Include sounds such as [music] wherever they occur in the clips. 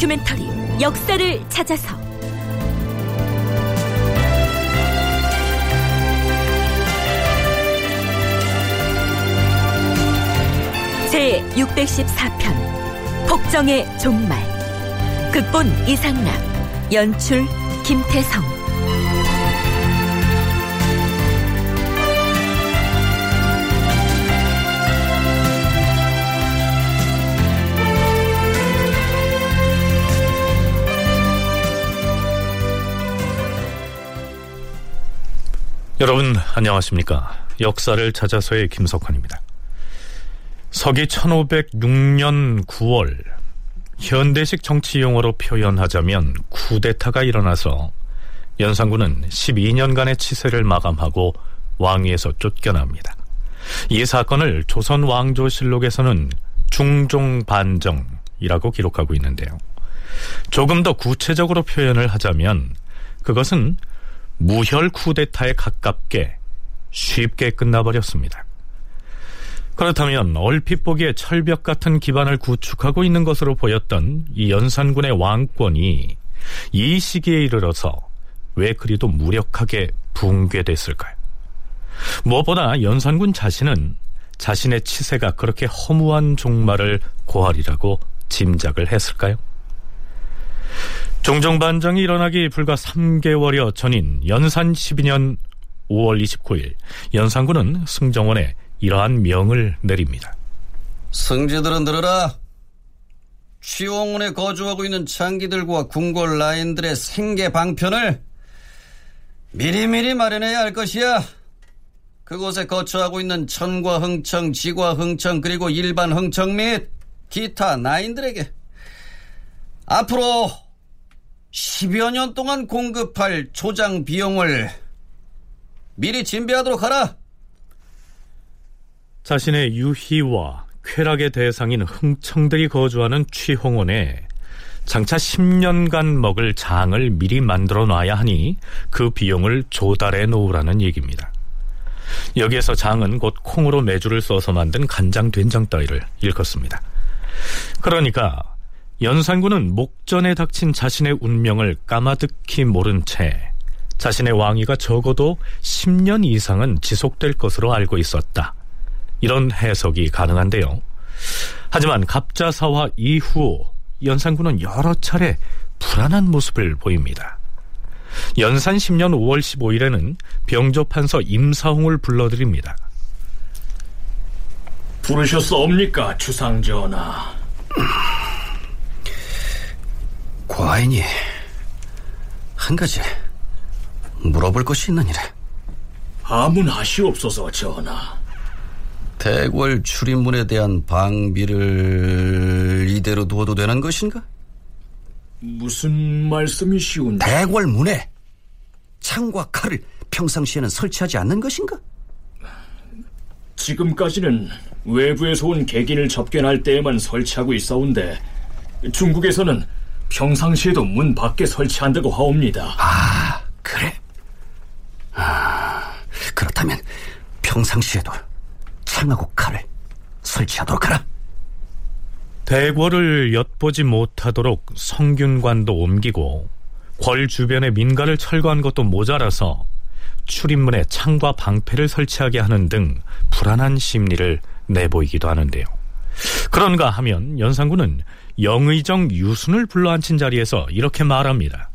다큐멘터리 역사를 찾아서. 제 614편 복정의 종말. 극본 이상락 연출 김태성 여러분 안녕하십니까 역사를 찾아서의 김석환입니다 서기 1506년 9월 현대식 정치 용어로 표현하자면 쿠데타가 일어나서 연산군은 12년간의 치세를 마감하고 왕위에서 쫓겨납니다. 이 사건을 조선 왕조실록에서는 중종반정이라고 기록하고 있는데요. 조금 더 구체적으로 표현을 하자면 그것은 무혈 쿠데타에 가깝게 쉽게 끝나버렸습니다. 그렇다면 얼핏 보기에 철벽 같은 기반을 구축하고 있는 것으로 보였던 이 연산군의 왕권이 이 시기에 이르러서 왜 그리도 무력하게 붕괴됐을까요? 무엇보다 연산군 자신은 자신의 치세가 그렇게 허무한 종말을 고하리라고 짐작을 했을까요? 종종 반정이 일어나기 불과 3개월여 전인 연산 12년 5월 29일 연산군은 승정원에 이러한 명을 내립니다. 승지들은 들어라. 취홍원에 거주하고 있는 창기들과 궁궐 라인들의 생계 방편을 미리미리 마련해야 할 것이야. 그곳에 거처하고 있는 천과 흥청, 지과 흥청, 그리고 일반 흥청 및 기타 나인들에게 앞으로 10여 년 동안 공급할 조장 비용을 미리 준비하도록 하라. 자신의 유희와 쾌락의 대상인 흥청들이 거주하는 취홍원에 장차 10년간 먹을 장을 미리 만들어 놔야 하니 그 비용을 조달해 놓으라는 얘기입니다. 여기에서 장은 곧 콩으로 메주를 써서 만든 간장 된장 따위를 일컫습니다. 그러니까 연산군은 목전에 닥친 자신의 운명을 까마득히 모른 채 자신의 왕위가 적어도 10년 이상은 지속될 것으로 알고 있었다. 이런 해석이 가능한데요. 하지만 갑자사화 이후 연산군은 여러 차례 불안한 모습을 보입니다. 연산 10년 5월 15일에는 병조판서 임사홍을 불러드립니다. 부르셨사옵니까, 주상전하? [laughs] 과인이 한 가지 물어볼 것이 있느니라. 하문하시옵소서, 전하. 대궐 출입문에 대한 방비를 이대로 두어도 되는 것인가? 무슨 말씀이시온지? 대궐 문에 창과 칼을 평상시에는 설치하지 않는 것인가? 지금까지는 외부에서 온 객인을 접견할 때에만 설치하고 있어온데 중국에서는 평상시에도 문 밖에 설치한다고 하옵니다. 아, 그래? 아, 그렇다면 평상시에도 창하고 칼을 설치하도록 하라. 대궐을 엿보지 못하도록 성균관도 옮기고 궐 주변의 민가를 철거한 것도 모자라서 출입문에 창과 방패를 설치하게 하는 등 불안한 심리를 내보이기도 하는데요. 그런가 하면 연산군은 영의정 유순을 불러 앉힌 자리에서 이렇게 말합니다.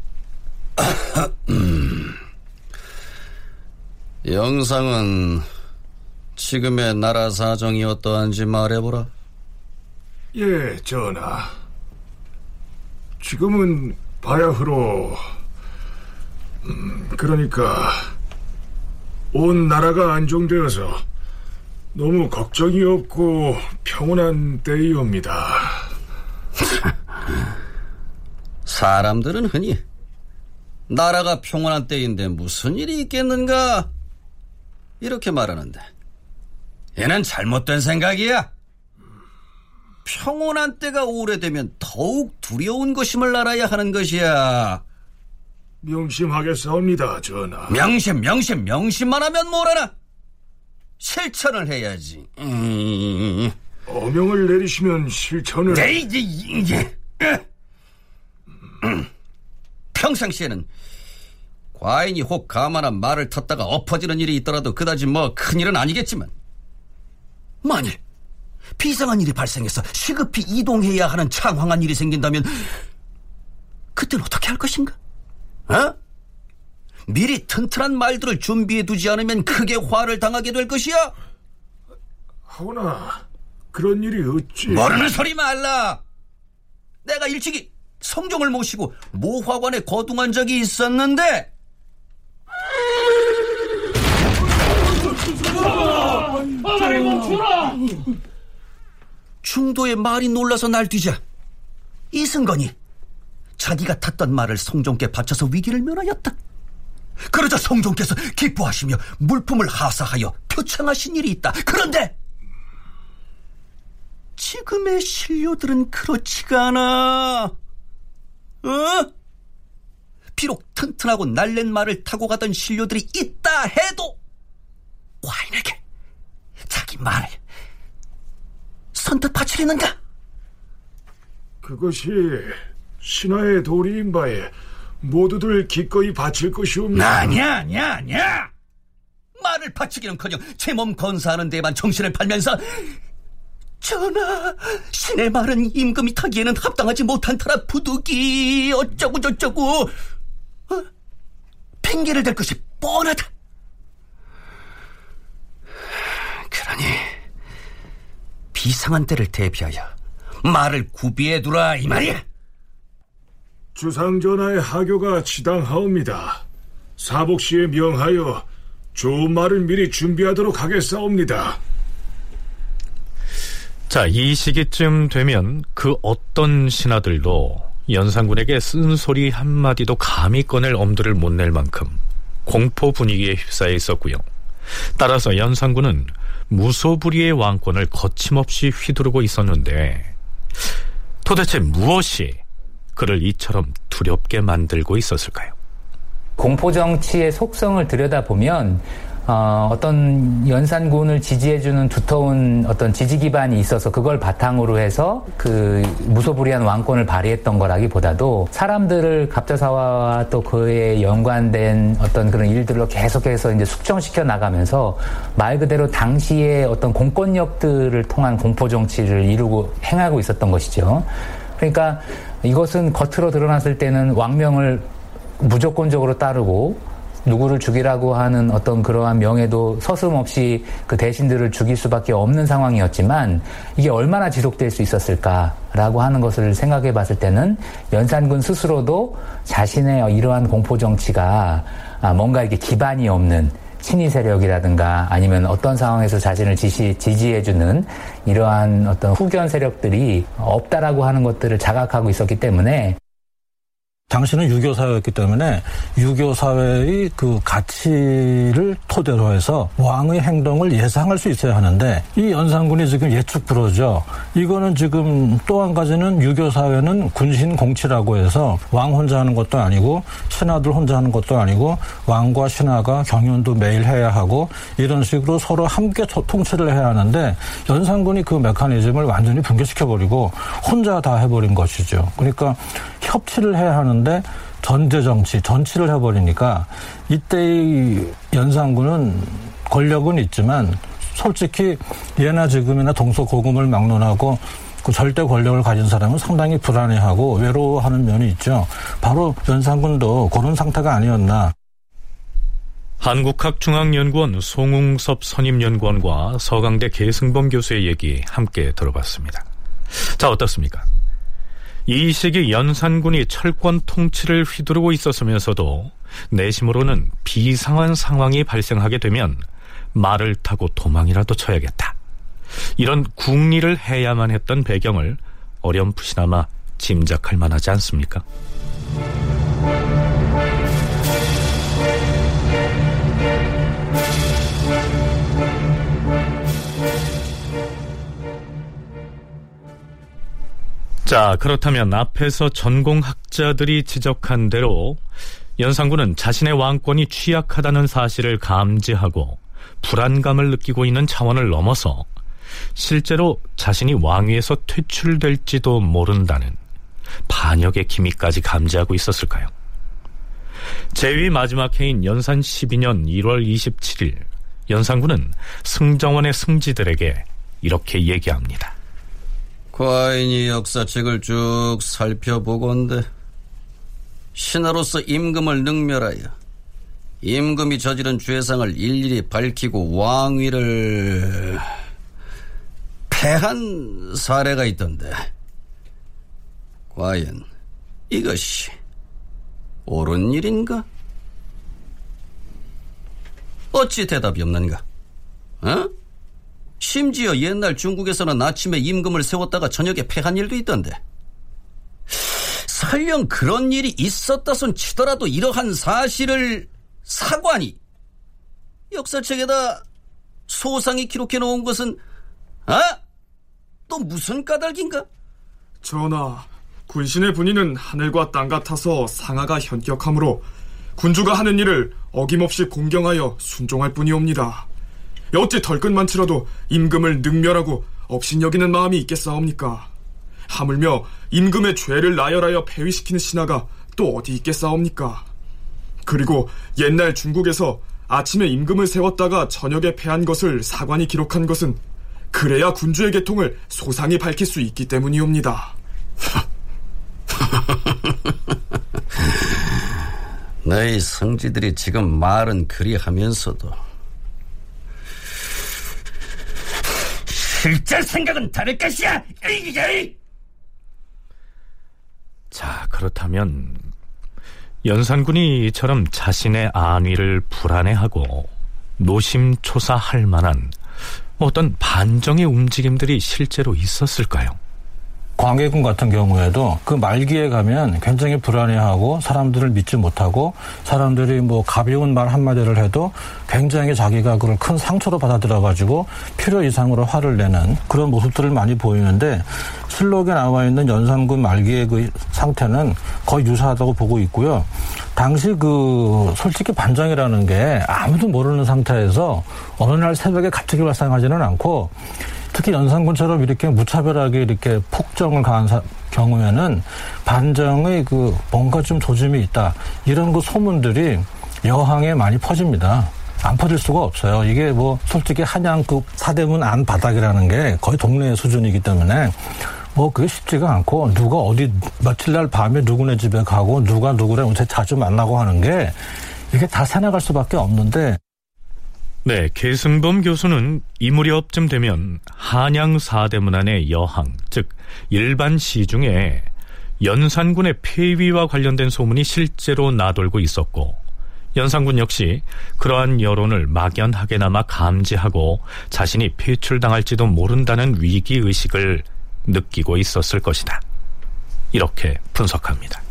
[clears throat] 영상은 지금의 나라 사정이 어떠한지 말해보라. 예, 전하. 지금은 바야흐로 음, 그러니까 온 나라가 안정되어서 너무 걱정이 없고 평온한 때이옵니다. [laughs] 사람들은 흔히 나라가 평온한 때인데 무슨 일이 있겠는가 이렇게 말하는데 얘는 잘못된 생각이야. 평온한 때가 오래되면 더욱 두려운 것임을 알아야 하는 것이야. 명심하겠사옵니다, 전하. 명심, 명심, 명심만 하면 뭐라나? 실천을 해야지. 음. 어명을 내리시면 실천을. 네, 이제 이게 음. 평상시에는 과인이 혹 가만한 말을 텄다가 엎어지는 일이 있더라도 그다지 뭐 큰일은 아니겠지만 만일 비상한 일이 발생해서 시급히 이동해야 하는 창황한 일이 생긴다면 그땐 어떻게 할 것인가? 어? 미리 튼튼한 말들을 준비해 두지 않으면 크게 화를 당하게 될 것이야. 하오나 그런 일이 어찌? 모르는 소리 말라. 내가 일찍이 성종을 모시고 모화관에 거둥한 적이 있었는데 중도의 말이 놀라서 날뛰자 이승건이 자기가 탔던 말을 성종께 바쳐서 위기를 면하였다. 그러자 성종께서 기뻐하시며 물품을 하사하여 표창하신 일이 있다. 그런데 지금의 신료들은 그렇지가 않아. 어? 비록 튼튼하고 날랜 말을 타고 가던 신료들이 있다 해도 과인에게 자기 말을 선뜻 바치려는가? 그것이 신하의 도리인 바에 모두들 기꺼이 바칠 것이옵니다. 아니야, 아니야, 아니야. 말을 바치기는커녕 제 몸 건사하는 데만 정신을 팔면서 전하, 신의 말은 임금이 타기에는 합당하지 못한 터라 부득이 어쩌고 저쩌고 어? 핑계를 댈 것이 뻔하다. 그러니 비상한 때를 대비하여 말을 구비해 두라 이 말이야. 주상 전하의 하교가 지당하옵니다. 사복씨에 명하여 좋은 말을 미리 준비하도록 하겠사옵니다. 자, 이 시기쯤 되면 그 어떤 신하들도 연산군에게 쓴소리 한마디도 감히 꺼낼 엄두를 못 낼 만큼 공포 분위기에 휩싸여 있었고요. 따라서 연산군은 무소불위의 왕권을 거침없이 휘두르고 있었는데 도대체 무엇이 그를 이처럼 두렵게 만들고 있었을까요? 공포 정치의 속성을 들여다보면 어, 어떤 연산군을 지지해주는 두터운 어떤 지지 기반이 있어서 그걸 바탕으로 해서 그 무소불위한 왕권을 발휘했던 거라기보다도 사람들을 갑자사화와 또 그에 연관된 어떤 그런 일들로 계속해서 이제 숙청시켜 나가면서 말 그대로 당시의 어떤 공권력들을 통한 공포 정치를 이루고 행하고 있었던 것이죠. 그러니까 이것은 겉으로 드러났을 때는 왕명을 무조건적으로 따르고 누구를 죽이라고 하는 어떤 그러한 명예도 서슴없이 그 대신들을 죽일 수밖에 없는 상황이었지만 이게 얼마나 지속될 수 있었을까라고 하는 것을 생각해 봤을 때는 연산군 스스로도 자신의 이러한 공포 정치가 뭔가 이게 기반이 없는 친위 세력이라든가 아니면 어떤 상황에서 자신을 지시, 지지해주는 이러한 어떤 후견 세력들이 없다라고 하는 것들을 자각하고 있었기 때문에 당신은 유교 사회였기 때문에 유교 사회의 그 가치를 토대로 해서 왕의 행동을 예상할 수 있어야 하는데 이 연산군이 지금 예측 불허죠. 이거는 지금 또 한 가지는 유교 사회는 군신 공치라고 해서 왕 혼자 하는 것도 아니고 신하들 혼자 하는 것도 아니고 왕과 신하가 경연도 매일 해야 하고 이런 식으로 서로 함께 통치를 해야 하는데 연산군이 그 메커니즘을 완전히 붕괴시켜 버리고 혼자 다 해버린 것이죠. 그러니까 협치를 해야 하는 데 전제 정치, 전치를 해버리니까 이때의 연산군은 권력은 있지만 솔직히 예나 지금이나 동서고금을 막론하고 그 절대 권력을 가진 사람은 상당히 불안해하고 외로워하는 면이 있죠. 바로 연산군도 그런 상태가 아니었나. 한국학중앙연구원 송웅섭 선임연구원과 서강대 계승범 교수의 얘기 함께 들어봤습니다. 자, 어떻습니까? 이 시기 연산군이 철권 통치를 휘두르고 있었으면서도 내심으로는 비상한 상황이 발생하게 되면 말을 타고 도망이라도 쳐야겠다. 이런 궁리를 해야만 했던 배경을 어렴풋이나마 짐작할 만하지 않습니까? 자, 그렇다면 앞에서 전공학자들이 지적한 대로 연산군은 자신의 왕권이 취약하다는 사실을 감지하고 불안감을 느끼고 있는 차원을 넘어서 실제로 자신이 왕위에서 퇴출될지도 모른다는 반역의 기미까지 감지하고 있었을까요? 제위 마지막 해인 연산 12년 1월 27일 연산군은 승정원의 승지들에게 이렇게 얘기합니다. 과인이 역사책을 쭉 살펴보건대 신하로서 임금을 능멸하여 임금이 저지른 죄상을 일일이 밝히고 왕위를 패한 사례가 있던데 과연 이것이 옳은 일인가? 어찌 대답이 없는가? 어? 심지어 옛날 중국에서는 아침에 임금을 세웠다가 저녁에 패한 일도 있던데. 설령 그런 일이 있었다 손 치더라도 이러한 사실을 사관이 역사책에다 소상히 기록해 놓은 것은 아? 또 무슨 까닭인가? 전하, 군신의 분위는 하늘과 땅 같아서 상하가 현격하므로 군주가 하는 일을 어김없이 공경하여 순종할 뿐이옵니다. 어찌 덜끝만 치러도 임금을 능멸하고 업신여기는 마음이 있겠사옵니까? 하물며 임금의 죄를 나열하여 폐위시키는 신하가 또 어디 있겠사옵니까? 그리고 옛날 중국에서 아침에 임금을 세웠다가 저녁에 패한 것을 사관이 기록한 것은 그래야 군주의 계통을 소상히 밝힐 수 있기 때문이옵니다. [laughs] 너희 성지들이 지금 말은 그리 하면서도 실제 생각은 다를 것이야. 자, 그렇다면 연산군이 이처럼 자신의 안위를 불안해하고 노심초사할 만한 어떤 반정의 움직임들이 실제로 있었을까요? 광해군 같은 경우에도 그 말기에 가면 굉장히 불안해하고 사람들을 믿지 못하고 사람들이 뭐 가벼운 말 한마디를 해도 굉장히 자기가 그걸 큰 상처로 받아들여 가지고 필요 이상으로 화를 내는 그런 모습들을 많이 보이는데 실록에 나와 있는 연산군 말기의 그 상태는 거의 유사하다고 보고 있고요. 당시 그 솔직히 반정이라는 게 아무도 모르는 상태에서 어느 날 새벽에 갑자기 발생하지는 않고 특히 연산군처럼 이렇게 무차별하게 이렇게 폭정을 가한 사, 경우에는 반정의 그 뭔가 좀 조짐이 있다 이런 그 소문들이 여항에 많이 퍼집니다. 안 퍼질 수가 없어요. 이게 뭐 솔직히 한양급 사대문 안 바닥이라는 게 거의 동네 수준이기 때문에 뭐 그게 쉽지가 않고 누가 어디 며칠 날 밤에 누구네 집에 가고 누가 누구랑 자주 만나고 하는 게 이게 다 새나갈 수밖에 없는데 네, 계승범 교수는 이 무렵쯤 되면 한양 사대문 안의 여항, 즉 일반 시중에 연산군의 폐위와 관련된 소문이 실제로 나돌고 있었고 연산군 역시 그러한 여론을 막연하게나마 감지하고 자신이 폐출당할지도 모른다는 위기 의식을 느끼고 있었을 것이다. 이렇게 분석합니다.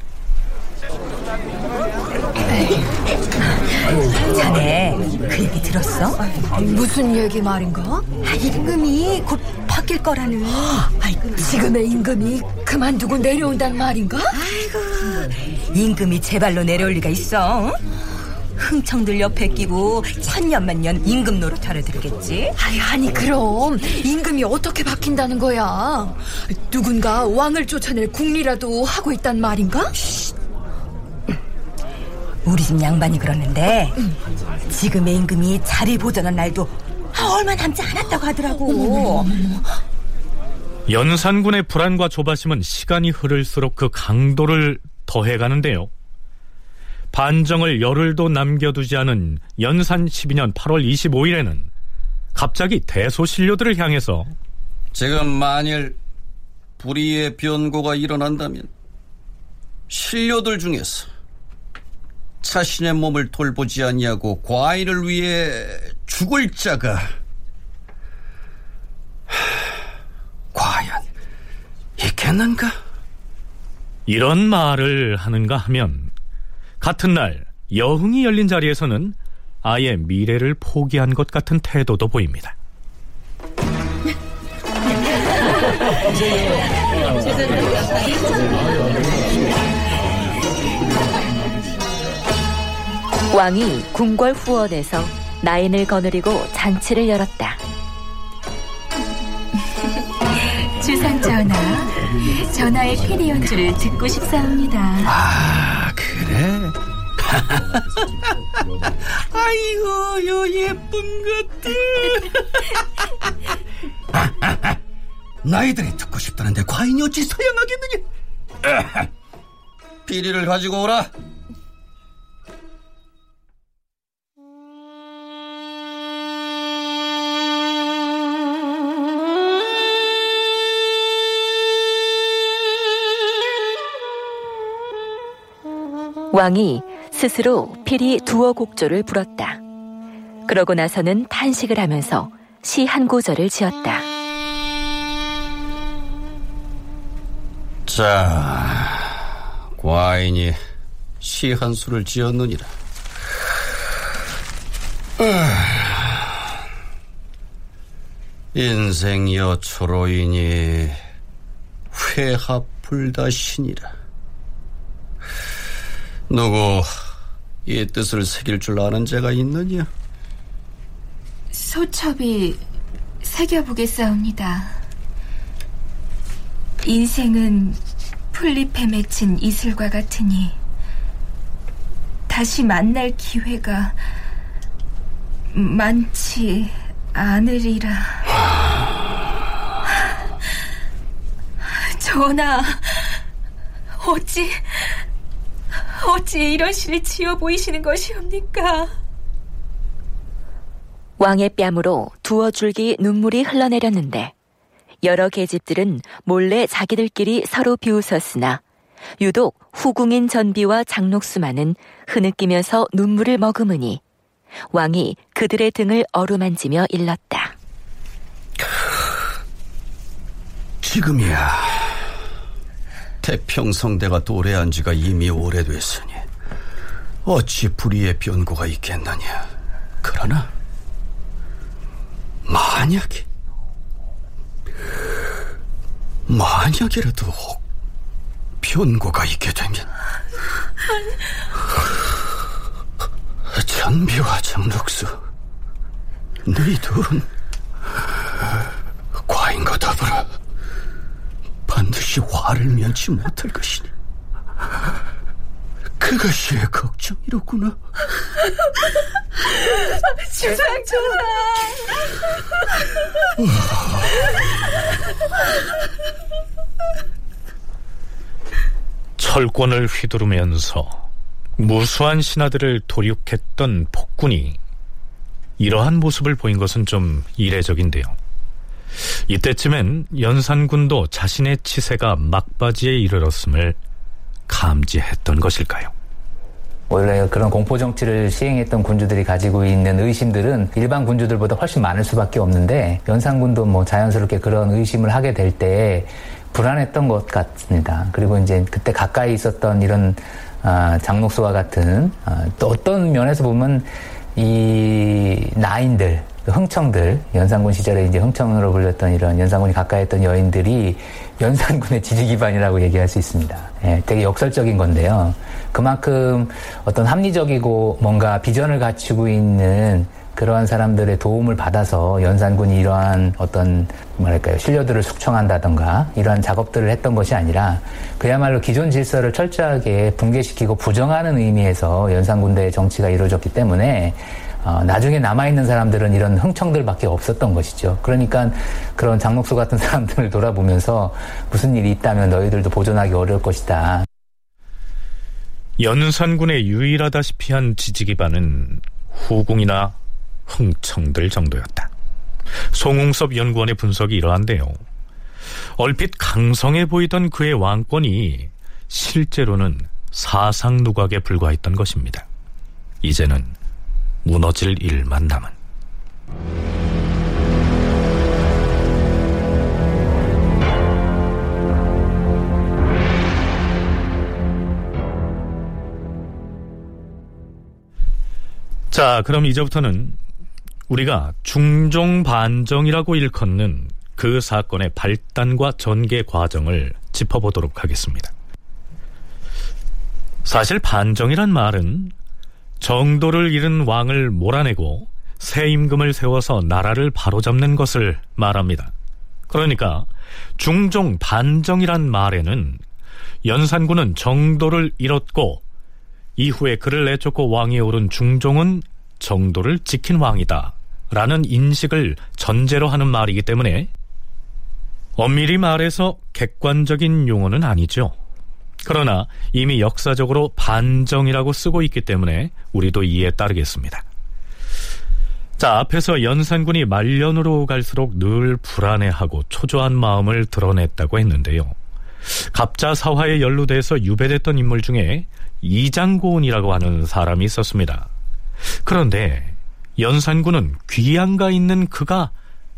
자네 그 얘기 들었어? 무슨 얘기 말인가? 아, 임금이 곧 바뀔 거라는 [gasps] 아이, 지금의 임금이 그만두고 내려온다는 말인가? 아이고 임금이 제 발로 내려올 리가 있어? 흥청들 옆에 끼고 천년만년 임금 노릇 하러 들겠지? 아니, 아니 그럼 임금이 어떻게 바뀐다는 거야? 누군가 왕을 쫓아낼 궁리라도 하고 있단 말인가? 우리 집 양반이 그러는데 지금의 임금이 자리 보전한 날도 얼마 남지 않았다고 하더라고. 연산군의 불안과 조바심은 시간이 흐를수록 그 강도를 더해가는데요. 반정을 열흘도 남겨두지 않은 연산 12년 8월 25일에는 갑자기 대소신료들을 향해서 지금 만일 불의의 변고가 일어난다면 신료들 중에서 자신의 몸을 돌보지 아니하고 과인을 위해 죽을 자가 과연 있겠나? 되겠는가? 이런 말을 하는가 하면 같은 날 여흥이 열린 자리에서는 아예 미래를 포기한 것 같은 태도도 보입니다. 왕이 궁궐 후원에서 나인을 거느리고 잔치를 열었다. 주상 전하, 전하의 피리 연주를 듣고 싶사옵니다. 아, 그래? [laughs] 아이고, 요 예쁜 것들. [laughs] 나이들이 듣고 싶다는데 과인이 어찌 서양하겠느냐? [laughs] 비리를 가지고 오라. 왕이 스스로 피리 두어 곡조를 불었다. 그러고 나서는 탄식을 하면서 시 한 구절을 지었다. 자, 과인이 시 한 수를 지었느니라. 인생 여 초로이니 회합 불다시니라. 누구 이 뜻을 새길 줄 아는 자가 있느냐? 소첩이 새겨보겠사옵니다. 인생은 풀잎에 맺힌 이슬과 같으니 다시 만날 기회가 많지 않으리라. 전하, 어찌 어찌 이런 시를 지어 보이시는 것이옵니까? 왕의 뺨으로 두어 줄기 눈물이 흘러내렸는데 여러 계집들은 몰래 자기들끼리 서로 비웃었으나 유독 후궁인 전비와 장록수만은 흐느끼면서 눈물을 머금으니 왕이 그들의 등을 어루만지며 일렀다. 지금이야. 태평성대가 도래한 지가 이미 오래됐으니 어찌 불의의 변고가 있겠느냐. 그러나 만약에 만약이라도 혹 변고가 있게 되면 전비와 장록수 너희 둘은 과인과 더불어 반드시 화를 면치 못할 것이니. 그것이 걱정이로구나. 주상 전하 철권을 휘두르면서 무수한 신하들을 도륙했던 폭군이 이러한 모습을 보인 것은 좀 이례적인데요. 이때쯤엔 연산군도 자신의 치세가 막바지에 이르렀음을 감지했던 것일까요? 원래 그런 공포 정치를 시행했던 군주들이 가지고 있는 의심들은 일반 군주들보다 훨씬 많을 수밖에 없는데 연산군도 뭐 자연스럽게 그런 의심을 하게 될 때 불안했던 것 같습니다. 그리고 이제 그때 가까이 있었던 이런 아, 장록수와 같은 아, 또 어떤 면에서 보면 이 나인들 흥청들 연산군 시절에 이제 흥청으로 불렸던 이런 연산군이 가까이 했던 여인들이 연산군의 지지 기반이라고 얘기할 수 있습니다. 예, 되게 역설적인 건데요. 그만큼 어떤 합리적이고 뭔가 비전을 갖추고 있는 그러한 사람들의 도움을 받아서 연산군이 이러한 어떤 뭐랄까요 신료들을 숙청한다던가 이러한 작업들을 했던 것이 아니라 그야말로 기존 질서를 철저하게 붕괴시키고 부정하는 의미에서 연산군대의 정치가 이루어졌기 때문에 어, 나중에 남아있는 사람들은 이런 흥청들밖에 없었던 것이죠. 그러니까 그런 장록수 같은 [laughs] 사람들을 돌아보면서 무슨 일이 있다면 너희들도 보존하기 어려울 것이다. 연산군의 유일하다시피 한 지지 기반은 후궁이나 흥청들 정도였다. 송웅섭 연구원의 분석이 이러한데요. 얼핏 강성해 보이던 그의 왕권이 실제로는 사상 누각에 불과했던 것입니다. 이제는 무너질 일만 남은 자, 그럼 이제부터는 우리가 중종 반정이라고 일컫는 그 사건의 발단과 전개 과정을 짚어보도록 하겠습니다. 사실 반정이란 말은 정도를 잃은 왕을 몰아내고 새 임금을 세워서 나라를 바로잡는 것을 말합니다. 그러니까 중종 반정이란 말에는 연산군은 정도를 잃었고 이후에 그를 내쫓고 왕위에 오른 중종은 정도를 지킨 왕이다 라는 인식을 전제로 하는 말이기 때문에 엄밀히 말해서 객관적인 용어는 아니죠. 그러나 이미 역사적으로 반정이라고 쓰고 있기 때문에 우리도 이에 따르겠습니다. 자, 앞에서 연산군이 말년으로 갈수록 늘 불안해하고 초조한 마음을 드러냈다고 했는데요. 갑자 사화에 연루돼서 유배됐던 인물 중에 이장고은이라고 하는 사람이 있었습니다. 그런데 연산군은 귀양가 있는 그가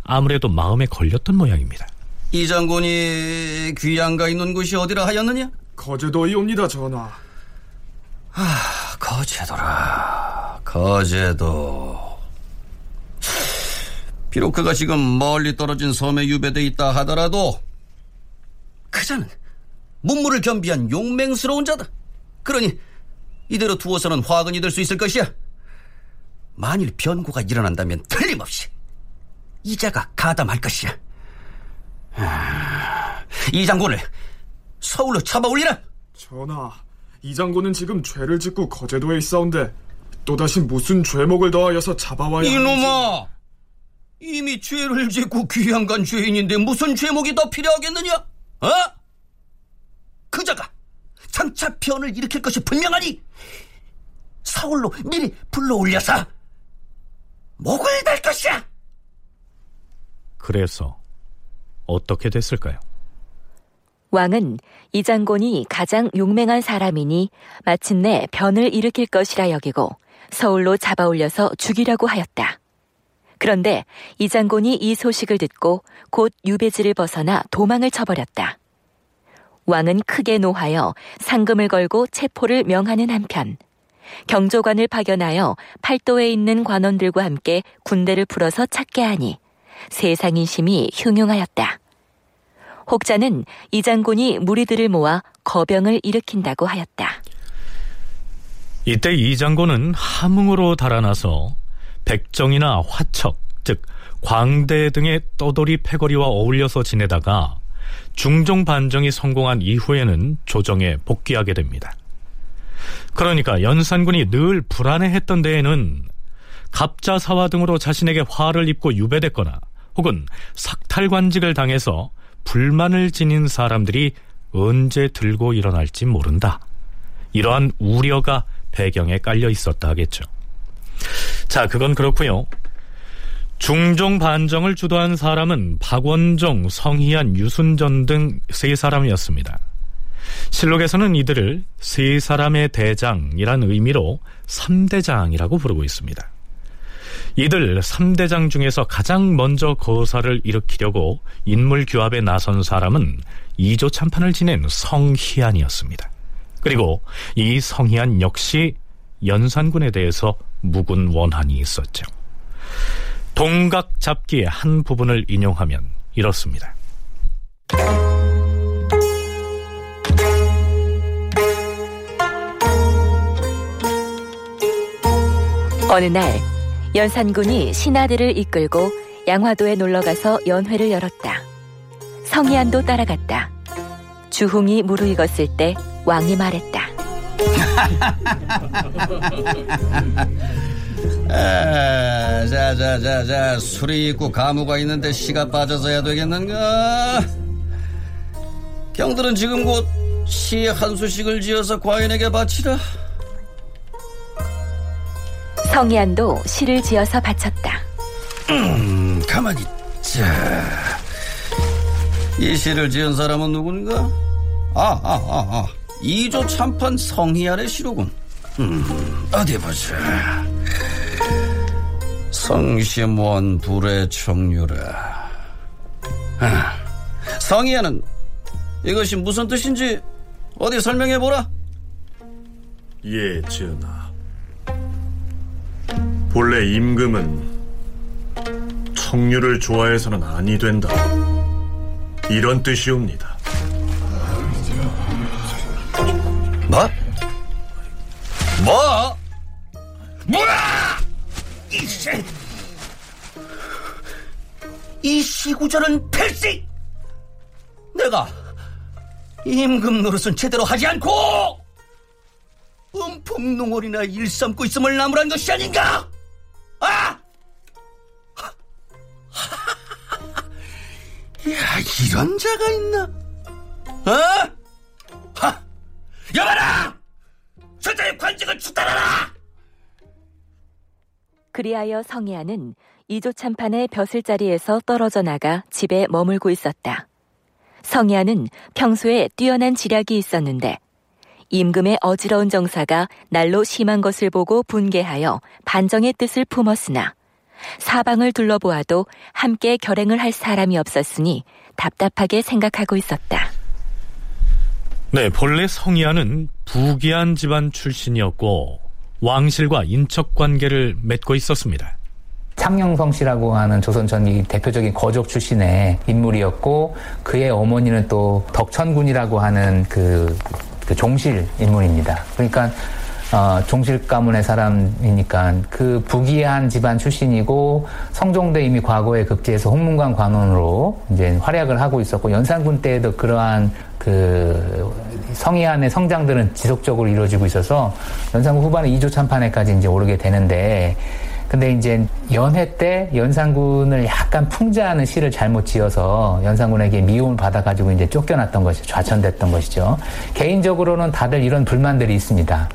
아무래도 마음에 걸렸던 모양입니다. 이 장군이 귀양가 있는 곳이 어디라 하였느냐? 거제도이옵니다, 전하. 아, 거제도라. 거제도. 비록 그가 지금 멀리 떨어진 섬에 유배돼 있다 하더라도 그자는 문무를 겸비한 용맹스러운 자다. 그러니 이대로 두어서는 화근이 될 수 있을 것이야. 만일 변고가 일어난다면 틀림없이 이자가 가담할 것이야. 아, 이 장군을 서울로 잡아올리라. 전하, 이 장군은 지금 죄를 짓고 거제도에 있사온데 또다시 무슨 죄목을 더하여서 잡아와야 이놈아! 이미 죄를 짓고 귀양간 죄인인데 무슨 죄목이 더 필요하겠느냐? 어? 그자가 장차 변을 일으킬 것이 분명하니 서울로 미리 불러올려서 목을 달 것이야. 그래서 어떻게 됐을까요? 왕은 이 장군이 가장 용맹한 사람이니 마침내 변을 일으킬 것이라 여기고 서울로 잡아올려서 죽이려고 하였다. 그런데 이 장군이 이 소식을 듣고 곧 유배지를 벗어나 도망을 쳐버렸다. 왕은 크게 노하여 상금을 걸고 체포를 명하는 한편 경조관을 파견하여 팔도에 있는 관원들과 함께 군대를 풀어서 찾게 하니 세상 인심이 흉흉하였다. 혹자는 이 장군이 무리들을 모아 거병을 일으킨다고 하였다. 이때 이 장군은 함흥으로 달아나서 백정이나 화척, 즉 광대 등의 떠돌이 패거리와 어울려서 지내다가 중종 반정이 성공한 이후에는 조정에 복귀하게 됩니다. 그러니까 연산군이 늘 불안해했던 데에는 갑자사화 등으로 자신에게 화를 입고 유배됐거나 혹은 sak탈관직을 당해서 불만을 지닌 사람들이 언제 들고 일어날지 모른다. 이러한 우려가 배경에 깔려 있었다 하겠죠. 자, 그건 그렇고요. 중종 반정을 주도한 사람은 박원종, 성희안, 유순전 등 세 사람이었습니다. 실록에서는 이들을 세 사람의 대장이란 의미로 삼대장이라고 부르고 있습니다. 이들 3대장 중에서 가장 먼저 거사를 일으키려고 인물 규합에 나선 사람은 이조 참판을 지낸 성희안이었습니다. 그리고 이 성희안 역시 연산군에 대해서 묵은 원한이 있었죠. 동각 잡기의 한 부분을 인용하면 이렇습니다. 어느 날 연산군이 신하들을 이끌고 양화도에 놀러가서 연회를 열었다. 성희안도 따라갔다. 주홍이 무르익었을 때 왕이 말했다. [laughs] 아, 자, 자, 자, 자, 술이 있고 가무가 있는데 시가 빠져서야 되겠는가? 경들은 지금 곧 시 한 수씩을 지어서 과인에게 바치라. 성희안도 시를 지어서 바쳤다. 음, 가만히 자. 이 시를 지은 사람은 누군가? 아, 아, 아, 아. 이조 참판 성희안의 시로군. 음, 어디 보자. 성심원 불의 청유라. 아, 성희안은 이것이 무슨 뜻인지 어디 설명해 보라. 예, 전하. 본래 임금은 청류를 좋아해서는 아니 된다. 이런 뜻이옵니다. 뭐? 뭐? 뭐야! 이씨! 이 시구절은 필시! 내가 임금 노릇은 제대로 하지 않고 음풍농월이나 일삼고 있음을 나무란 것이 아닌가? 아! [laughs] 야, 이런 자가 있나? 어? 하! 여봐라! 절대 관직을 추달아라! 그리하여 성희아는 이조 참판의 벼슬 자리에서 떨어져 나가 집에 머물고 있었다. 성희아는 평소에 뛰어난 지략이 있었는데 임금의 어지러운 정사가 날로 심한 것을 보고 분개하여 반정의 뜻을 품었으나 사방을 둘러보아도 함께 결행을 할 사람이 없었으니 답답하게 생각하고 있었다. 네, 본래 성희아는 부귀한 집안 출신이었고 왕실과 인척 관계를 맺고 있었습니다. 창녕성 씨라고 하는 조선 전기 대표적인 거족 출신의 인물이었고 그의 어머니는 또 덕천군이라고 하는 그, 그 종실 인물입니다. 그러니까 어, 종실 가문의 사람이니까 그 부귀한 집안 출신이고 성종대 이미 과거에 급제해서 홍문관 관원으로 이제 활약을 하고 있었고 연산군 때에도 그러한 그 성희안의 성장들은 지속적으로 이루어지고 있어서 연산군 후반에 2조 참판에까지 이제 오르게 되는데 근데 이제 연회 때 연산군을 약간 풍자하는 시를 잘못 지어서 연산군에게 미움을 받아가지고 이제 쫓겨났던 것이죠. 좌천됐던 것이죠. 개인적으로는 다들 이런 불만들이 있습니다.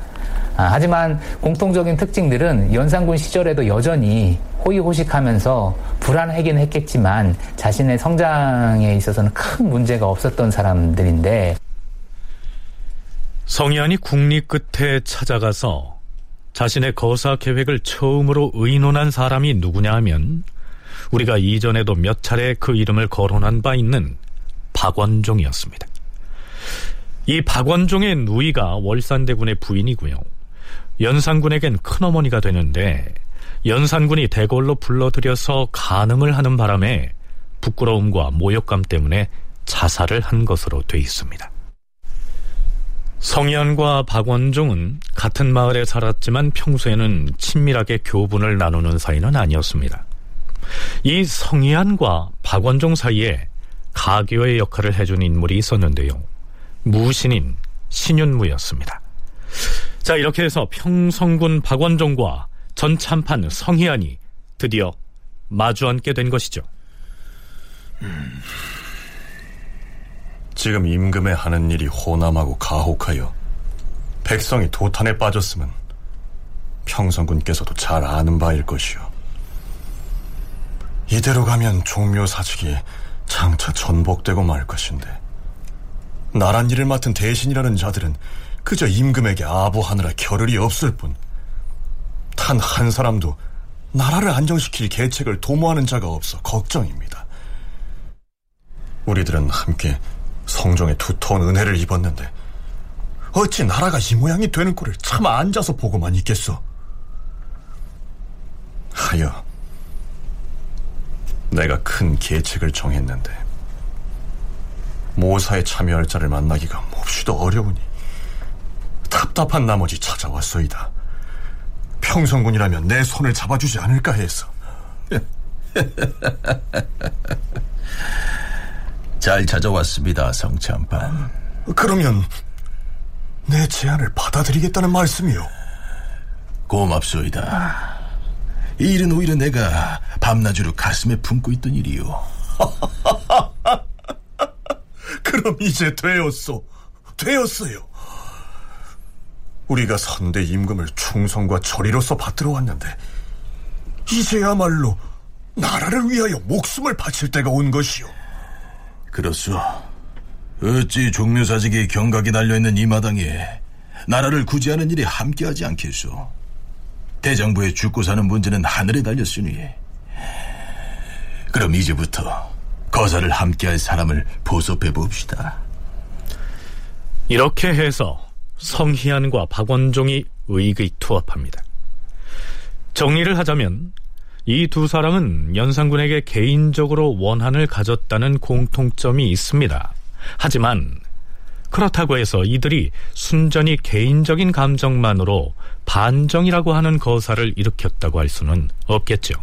아, 하지만 공통적인 특징들은 연산군 시절에도 여전히 호의호식하면서 불안하긴 했겠지만 자신의 성장에 있어서는 큰 문제가 없었던 사람들인데 성희안이 국리 끝에 찾아가서 자신의 거사 계획을 처음으로 의논한 사람이 누구냐 하면 우리가 이전에도 몇 차례 그 이름을 거론한 바 있는 박원종이었습니다. 이 박원종의 누이가 월산대군의 부인이고요. 연산군에겐 큰어머니가 되는데 연산군이 대궐로 불러들여서 간응을 하는 바람에 부끄러움과 모욕감 때문에 자살을 한 것으로 돼 있습니다. 성희안과 박원종은 같은 마을에 살았지만 평소에는 친밀하게 교분을 나누는 사이는 아니었습니다. 이 성희안과 박원종 사이에 가교의 역할을 해준 인물이 있었는데요. 무신인 신윤무였습니다. 자, 이렇게 해서 평성군 박원종과 전 참판 성희안이 드디어 마주 앉게 된 것이죠. 음, 지금 임금의 하는 일이 호남하고 가혹하여 백성이 도탄에 빠졌으면 평성군께서도 잘 아는 바일 것이오. 이대로 가면 종묘 사직이 장차 전복되고 말 것인데 나란 일을 맡은 대신이라는 자들은 그저 임금에게 아부하느라 겨를이 없을 뿐 단 한 사람도 나라를 안정시킬 계책을 도모하는 자가 없어 걱정입니다. 우리들은 함께 성종의 두터운 은혜를 입었는데 어찌 나라가 이 모양이 되는 꼴을 차마 앉아서 보고만 있겠소? 하여 내가 큰 계책을 정했는데 모사에 참여할 자를 만나기가 몹시도 어려우니 답답한 나머지 찾아왔소이다. 평성군이라면 내 손을 잡아주지 않을까 해서. [laughs] 잘 찾아왔습니다, 성참판. 그러면 내 제안을 받아들이겠다는 말씀이요? 고맙소이다. 이 일은 오히려 내가 밤낮으로 가슴에 품고 있던 일이요. [laughs] 그럼 이제 되었소. 되었어요. 우리가 선대 임금을 충성과 절이로서 받들어 왔는데 이제야말로 나라를 위하여 목숨을 바칠 때가 온 것이오. 그렇소. 어찌 종묘사직의 경각이 달려있는 이 마당에 나라를 구제하는 일에 함께하지 않겠소. 대장부의 죽고 사는 문제는 하늘에 달렸으니 그럼 이제부터 거사를 함께할 사람을 보섭해 봅시다. 이렇게 해서 성희안과 박원종이 의의투합합니다. 정리를 하자면 이 두 사람은 연산군에게 개인적으로 원한을 가졌다는 공통점이 있습니다. 하지만 그렇다고 해서 이들이 순전히 개인적인 감정만으로 반정이라고 하는 거사를 일으켰다고 할 수는 없겠죠.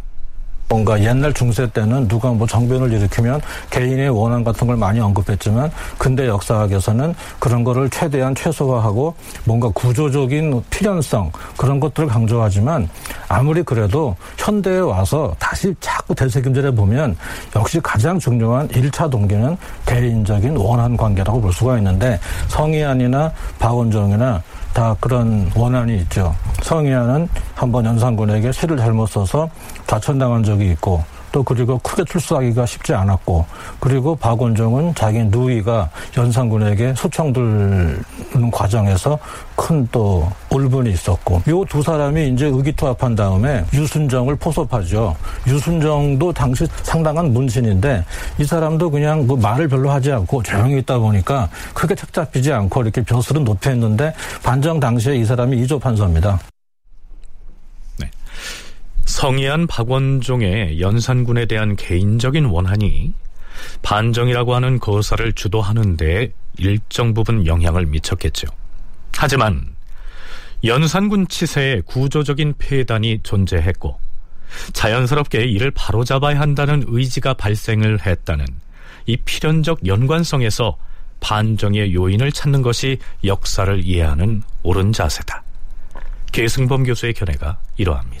뭔가 옛날 중세 때는 누가 뭐 정변을 일으키면 개인의 원한 같은 걸 많이 언급했지만 근대 역사학에서는 그런 거를 최대한 최소화하고 뭔가 구조적인 필연성 그런 것들을 강조하지만 아무리 그래도 현대에 와서 다시 자꾸 되새김질해 보면 역시 가장 중요한 1차 동기는 개인적인 원한 관계라고 볼 수가 있는데 성희안이나 박원종이나 다 그런 원한이 있죠. 성희안은 한번 연산군에게 시를 잘못 써서 좌천당한 적이 있고 또 그리고 크게 출소하기가 쉽지 않았고 그리고 박원종은 자기 누이가 연산군에게 소청 들는 과정에서 큰 또 울분이 있었고 요 두 사람이 이제 의기투합한 다음에 유순정을 포섭하죠. 유순정도 당시 상당한 문신인데 이 사람도 그냥 뭐 말을 별로 하지 않고 조용히 있다 보니까 크게 책 잡히지 않고 이렇게 벼슬은 높였는데 반정 당시에 이 사람이 이조 판서입니다. 성희안 박원종의 연산군에 대한 개인적인 원한이 반정이라고 하는 거사를 주도하는 데 일정 부분 영향을 미쳤겠죠. 하지만 연산군 치세에 구조적인 폐단이 존재했고 자연스럽게 이를 바로잡아야 한다는 의지가 발생을 했다는 이 필연적 연관성에서 반정의 요인을 찾는 것이 역사를 이해하는 옳은 자세다. 계승범 교수의 견해가 이러합니다.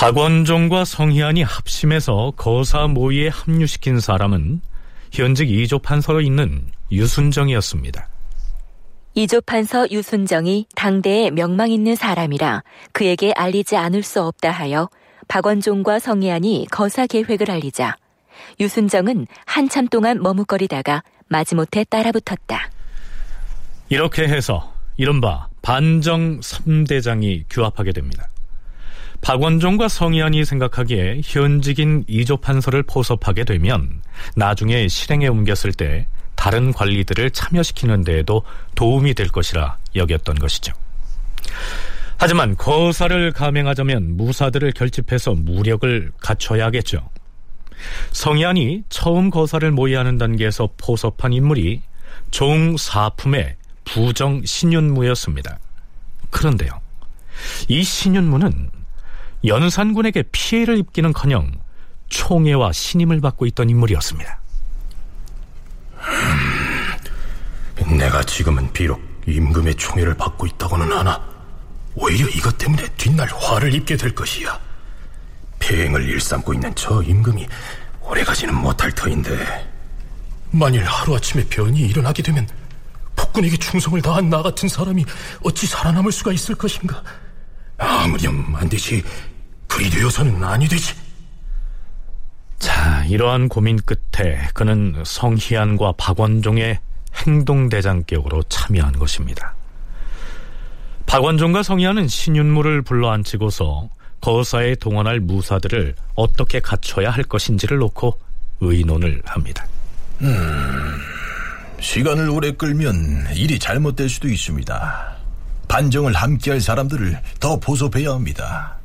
박원종과 성희안이 합심해서 거사 모의에 합류시킨 사람은 현직 이조 판서로 있는 유순정이었습니다. 이조 판서 유순정이 당대에 명망 있는 사람이라 그에게 알리지 않을 수 없다 하여 박원종과 성희안이 거사 계획을 알리자 유순정은 한참 동안 머뭇거리다가 마지못해 따라붙었다. 이렇게 해서 이른바 반정 3대장이 규합하게 됩니다. 박원종과 성희안이 생각하기에 현직인 이조 판서를 포섭하게 되면 나중에 실행에 옮겼을 때 다른 관리들을 참여시키는 데에도 도움이 될 것이라 여겼던 것이죠. 하지만 거사를 감행하자면 무사들을 결집해서 무력을 갖춰야겠죠. 성희안이 처음 거사를 모의하는 단계에서 포섭한 인물이 종사품의 부정 신윤무였습니다. 그런데요. 이 신윤무는 연산군에게 피해를 입기는커녕 총애와 신임을 받고 있던 인물이었습니다. 음, 내가 지금은 비록 임금의 총애를 받고 있다고는 하나 오히려 이것 때문에 뒷날 화를 입게 될 것이야. 폐행을 일삼고 있는 저 임금이 오래가지는 못할 터인데 만일 하루아침에 변이 일어나게 되면 폭군에게 충성을 다한 나 같은 사람이 어찌 살아남을 수가 있을 것인가? 아무렴 안 되지. 그리 되어서는 아니 되지. 자, 이러한 고민 끝에 그는 성희안과 박원종의 행동대장격으로 참여한 것입니다. 박원종과 성희안은 신윤무를 불러앉히고서 거사에 동원할 무사들을 어떻게 갖춰야 할 것인지를 놓고 의논을 합니다. 음, 시간을 오래 끌면 일이 잘못될 수도 있습니다. 반정을 함께할 사람들을 더 보섭해야 합니다.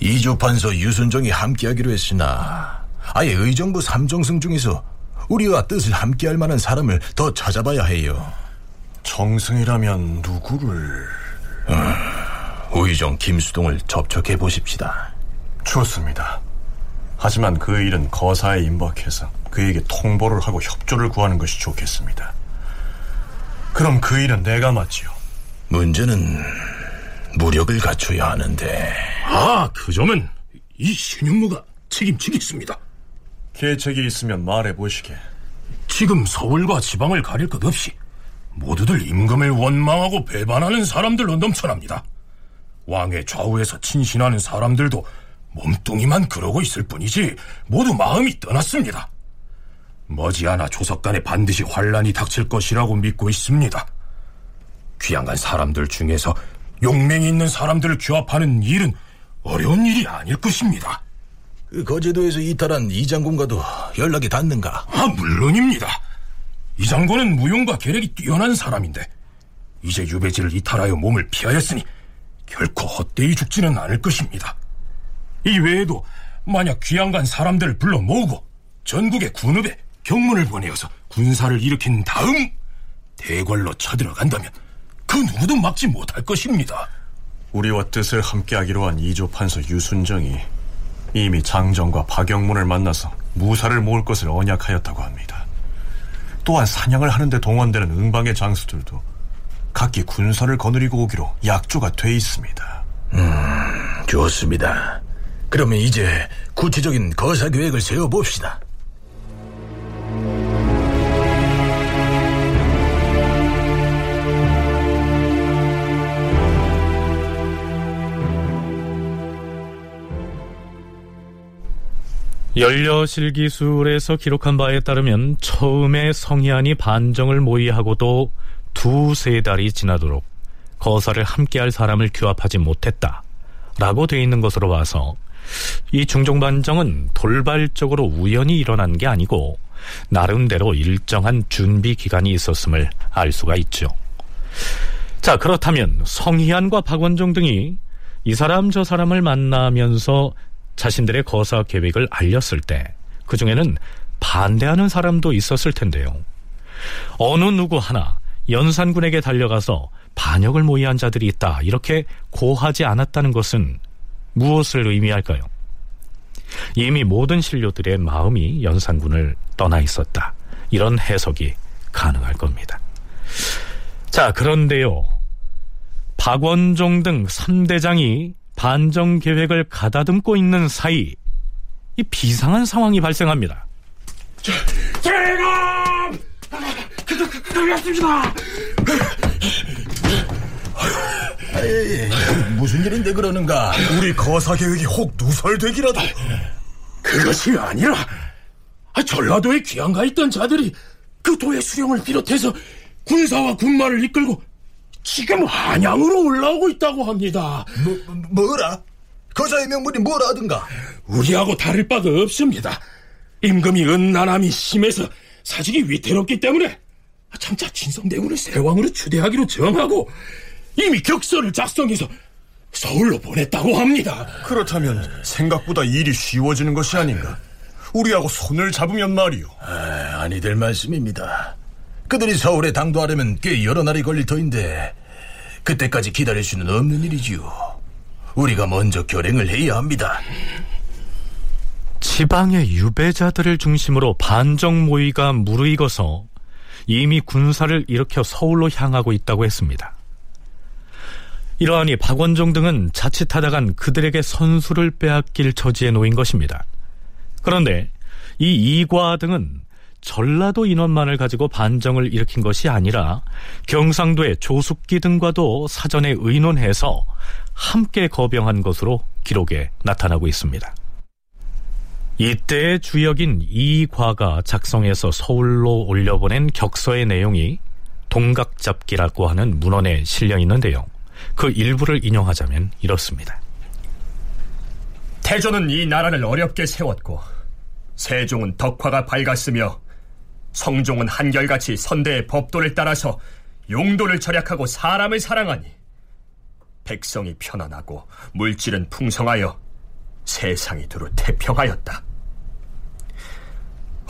이조판서 유순정이 함께하기로 했으나 아예 의정부 삼정승 중에서 우리와 뜻을 함께할 만한 사람을 더 찾아봐야 해요. 정승이라면 누구를? 어, 의정 김수동을 접촉해 보십시다. 좋습니다. 하지만 그 일은 거사에 임박해서 그에게 통보를 하고 협조를 구하는 것이 좋겠습니다. 그럼 그 일은 내가 맡지요. 문제는 무력을 갖춰야 하는데. 아, 그 점은 이 신윤무가 책임지겠습니다. 계책이 있으면 말해보시게. 지금 서울과 지방을 가릴 것 없이 모두들 임금을 원망하고 배반하는 사람들로 넘쳐납니다. 왕의 좌우에서 친신하는 사람들도 몸뚱이만 그러고 있을 뿐이지 모두 마음이 떠났습니다. 머지않아 조석간에 반드시 환란이 닥칠 것이라고 믿고 있습니다. 귀양간 사람들 중에서 용맹이 있는 사람들을 규합하는 일은 어려운 일이 아닐 것입니다. 그 거제도에서 이탈한 이 장군과도 연락이 닿는가? 아, 물론입니다. 이 장군은 무용과 계력이 뛰어난 사람인데 이제 유배지를 이탈하여 몸을 피하였으니 결코 헛되이 죽지는 않을 것입니다. 이 외에도 만약 귀양 간 사람들을 불러 모으고 전국의 군읍에 경문을 보내어서 군사를 일으킨 다음 대궐로 쳐들어간다면 그 누구도 막지 못할 것입니다. 우리와 뜻을 함께하기로 한 이조 판서 유순정이 이미 장정과 박영문을 만나서 무사를 모을 것을 언약하였다고 합니다. 또한 사냥을 하는데 동원되는 응방의 장수들도 각기 군선을 거느리고 오기로 약조가 돼 있습니다. 음, 좋습니다. 그러면 이제 구체적인 거사 계획을 세워봅시다. 연려실기술에서 기록한 바에 따르면 처음에 성희안이 반정을 모의하고도 두세 달이 지나도록 거사를 함께할 사람을 규합하지 못했다. 라고 돼 있는 것으로 봐서 이 중종반정은 돌발적으로 우연히 일어난 게 아니고 나름대로 일정한 준비 기간이 있었음을 알 수가 있죠. 자, 그렇다면 성희안과 박원종 등이 이 사람 저 사람을 만나면서 자신들의 거사 계획을 알렸을 때 그중에는 반대하는 사람도 있었을 텐데요. 어느 누구 하나 연산군에게 달려가서 반역을 모의한 자들이 있다 이렇게 고하지 않았다는 것은 무엇을 의미할까요? 이미 모든 신료들의 마음이 연산군을 떠나 있었다. 이런 해석이 가능할 겁니다. 자, 그런데요. 박원종 등 3대장이 반정 계획을 가다듬고 있는 사이 이 비상한 상황이 발생합니다. 대감! 걸렸습니다! 에이, 무슨 일인데 그러는가? 우리 거사 계획이 혹 누설되기라도. 그것이 아니라 아, 전라도에 귀양가 있던 자들이 그 도의 수령을 비롯해서 군사와 군마를 이끌고 지금 한양으로 올라오고 있다고 합니다. 뭐, 뭐라? 거사의 명분이 뭐라든가? 우리하고 다를 바가 없습니다. 임금이 은난함이 심해서 사직이 위태롭기 때문에 참자 진성대군을 세왕으로 추대하기로 정하고 이미 격서를 작성해서 서울로 보냈다고 합니다. 그렇다면 생각보다 일이 쉬워지는 것이 아닌가? 우리하고 손을 잡으면 말이오. 아, 아니될 말씀입니다. 그들이 서울에 당도하려면 꽤 여러 날이 걸릴 터인데 그때까지 기다릴 수는 없는 일이지요. 우리가 먼저 결행을 해야 합니다. 지방의 유배자들을 중심으로 반정 모의가 무르익어서 이미 군사를 일으켜 서울로 향하고 있다고 했습니다. 이러하니 박원종 등은 자칫하다간 그들에게 선수를 빼앗길 처지에 놓인 것입니다. 그런데 이 이과 등은 전라도 인원만을 가지고 반정을 일으킨 것이 아니라 경상도의 조숙기 등과도 사전에 의논해서 함께 거병한 것으로 기록에 나타나고 있습니다. 이때의 주역인 이과가 작성해서 서울로 올려보낸 격서의 내용이 동각잡기라고 하는 문헌에 실려 있는데요. 그 일부를 인용하자면 이렇습니다. 태조는 이 나라를 어렵게 세웠고 세종은 덕화가 밝았으며 성종은 한결같이 선대의 법도를 따라서 용도를 절약하고 사람을 사랑하니 백성이 편안하고 물질은 풍성하여 세상이 두루 태평하였다.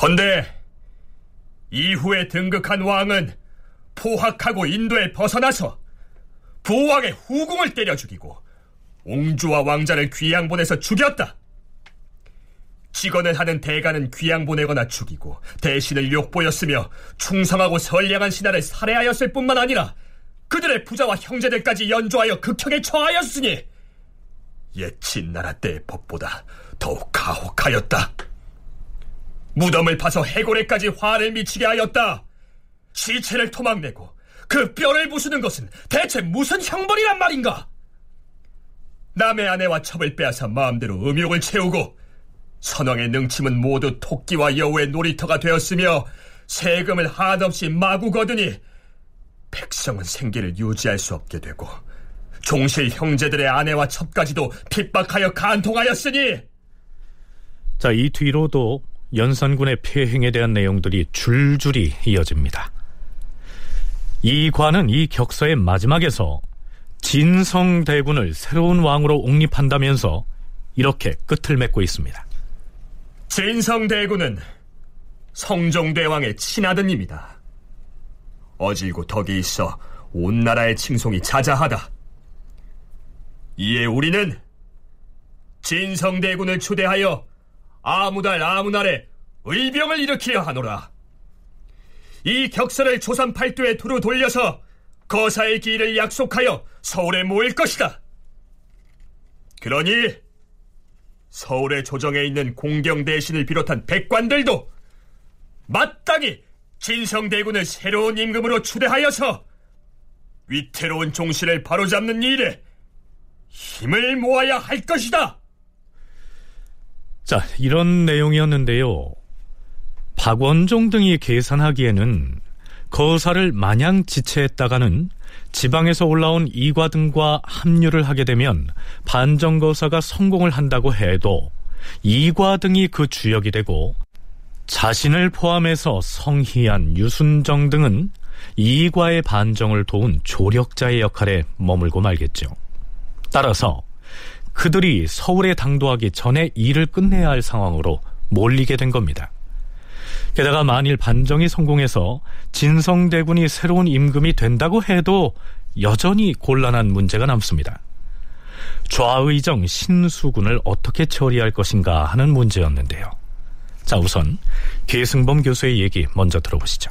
헌데 이후에 등극한 왕은 포학하고 인도에 벗어나서 부왕의 후궁을 때려 죽이고 옹주와 왕자를 귀양 보내서 죽였다. 직언을 하는 대가는 귀양 보내거나 죽이고 대신을 욕보였으며 충성하고 선량한 신하를 살해하였을 뿐만 아니라 그들의 부자와 형제들까지 연조하여 극형에 처하였으니 옛 진나라 때의 법보다 더욱 가혹하였다. 무덤을 파서 해골에까지 화를 미치게 하였다. 시체를 토막내고 그 뼈를 부수는 것은 대체 무슨 형벌이란 말인가? 남의 아내와 첩을 빼앗아 마음대로 음욕을 채우고 선왕의 능침은 모두 토끼와 여우의 놀이터가 되었으며 세금을 한없이 마구 거두니 백성은 생계를 유지할 수 없게 되고 종실 형제들의 아내와 첩까지도 핍박하여 간통하였으니 자, 이 뒤로도 연산군의 폐행에 대한 내용들이 줄줄이 이어집니다. 이 관은 이 격서의 마지막에서 진성대군을 새로운 왕으로 옹립한다면서 이렇게 끝을 맺고 있습니다. 진성대군은 성종대왕의 친아드님이다. 어질고 덕이 있어 온 나라의 칭송이 자자하다. 이에 우리는 진성대군을 초대하여 아무달 아무날에 의병을 일으키려 하노라. 이 격서를 조선 팔도에 두루 돌려서 거사의 기일을 약속하여 서울에 모일 것이다. 그러니 서울의 조정에 있는 공경 대신을 비롯한 백관들도 마땅히 진성대군을 새로운 임금으로 추대하여서 위태로운 종실을 바로잡는 일에 힘을 모아야 할 것이다. 자, 이런 내용이었는데요. 박원종 등이 계산하기에는 거사를 마냥 지체했다가는 지방에서 올라온 이과 등과 합류를 하게 되면 반정거사가 성공을 한다고 해도 이과 등이 그 주역이 되고 자신을 포함해서 성희안, 유순정 등은 이과의 반정을 도운 조력자의 역할에 머물고 말겠죠. 따라서 그들이 서울에 당도하기 전에 일을 끝내야 할 상황으로 몰리게 된 겁니다. 게다가 만일 반정이 성공해서 진성대군이 새로운 임금이 된다고 해도 여전히 곤란한 문제가 남습니다. 좌의정 신수군을 어떻게 처리할 것인가 하는 문제였는데요. 자, 우선 계승범 교수의 얘기 먼저 들어보시죠.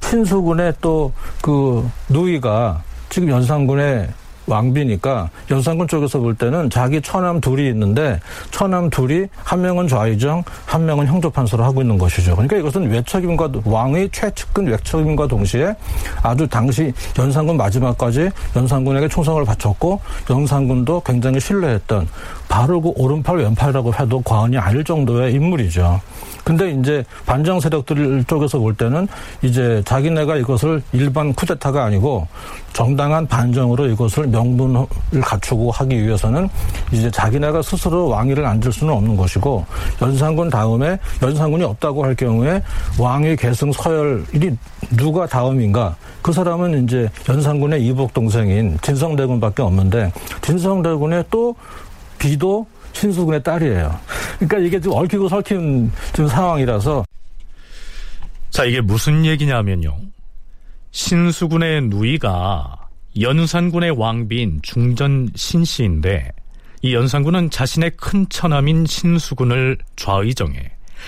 신수군의 또 그 누이가 지금 연산군의 왕비니까 연산군 쪽에서 볼 때는 자기 처남 둘이 있는데 처남 둘이 한 명은 좌의정, 한 명은 형조판서를 하고 있는 것이죠. 그러니까 이것은 외척임과 왕의 최측근 외척임과 동시에 아주 당시 연산군 마지막까지 연산군에게 충성을 바쳤고 연산군도 굉장히 신뢰했던 바르고 오른팔 왼팔이라고 해도 과언이 아닐 정도의 인물이죠. 근데 이제 반정 세력들 쪽에서 볼 때는 이제 자기네가 이것을 일반 쿠데타가 아니고 정당한 반정으로 이것을 명분을 갖추고 하기 위해서는 이제 자기네가 스스로 왕위를 앉을 수는 없는 것이고 연산군 다음에 연산군이 없다고 할 경우에 왕위 계승 서열이 누가 다음인가? 그 사람은 이제 연산군의 이복 동생인 진성대군밖에 없는데 진성대군의 또 비도 신수군의 딸이에요. 그러니까 이게 좀 얽히고 설킨 좀 상황이라서. 자, 이게 무슨 얘기냐면요. 신수군의 누이가 연산군의 왕비인 중전 신씨인데 이 연산군은 자신의 큰 처남인 신수군을 좌의정에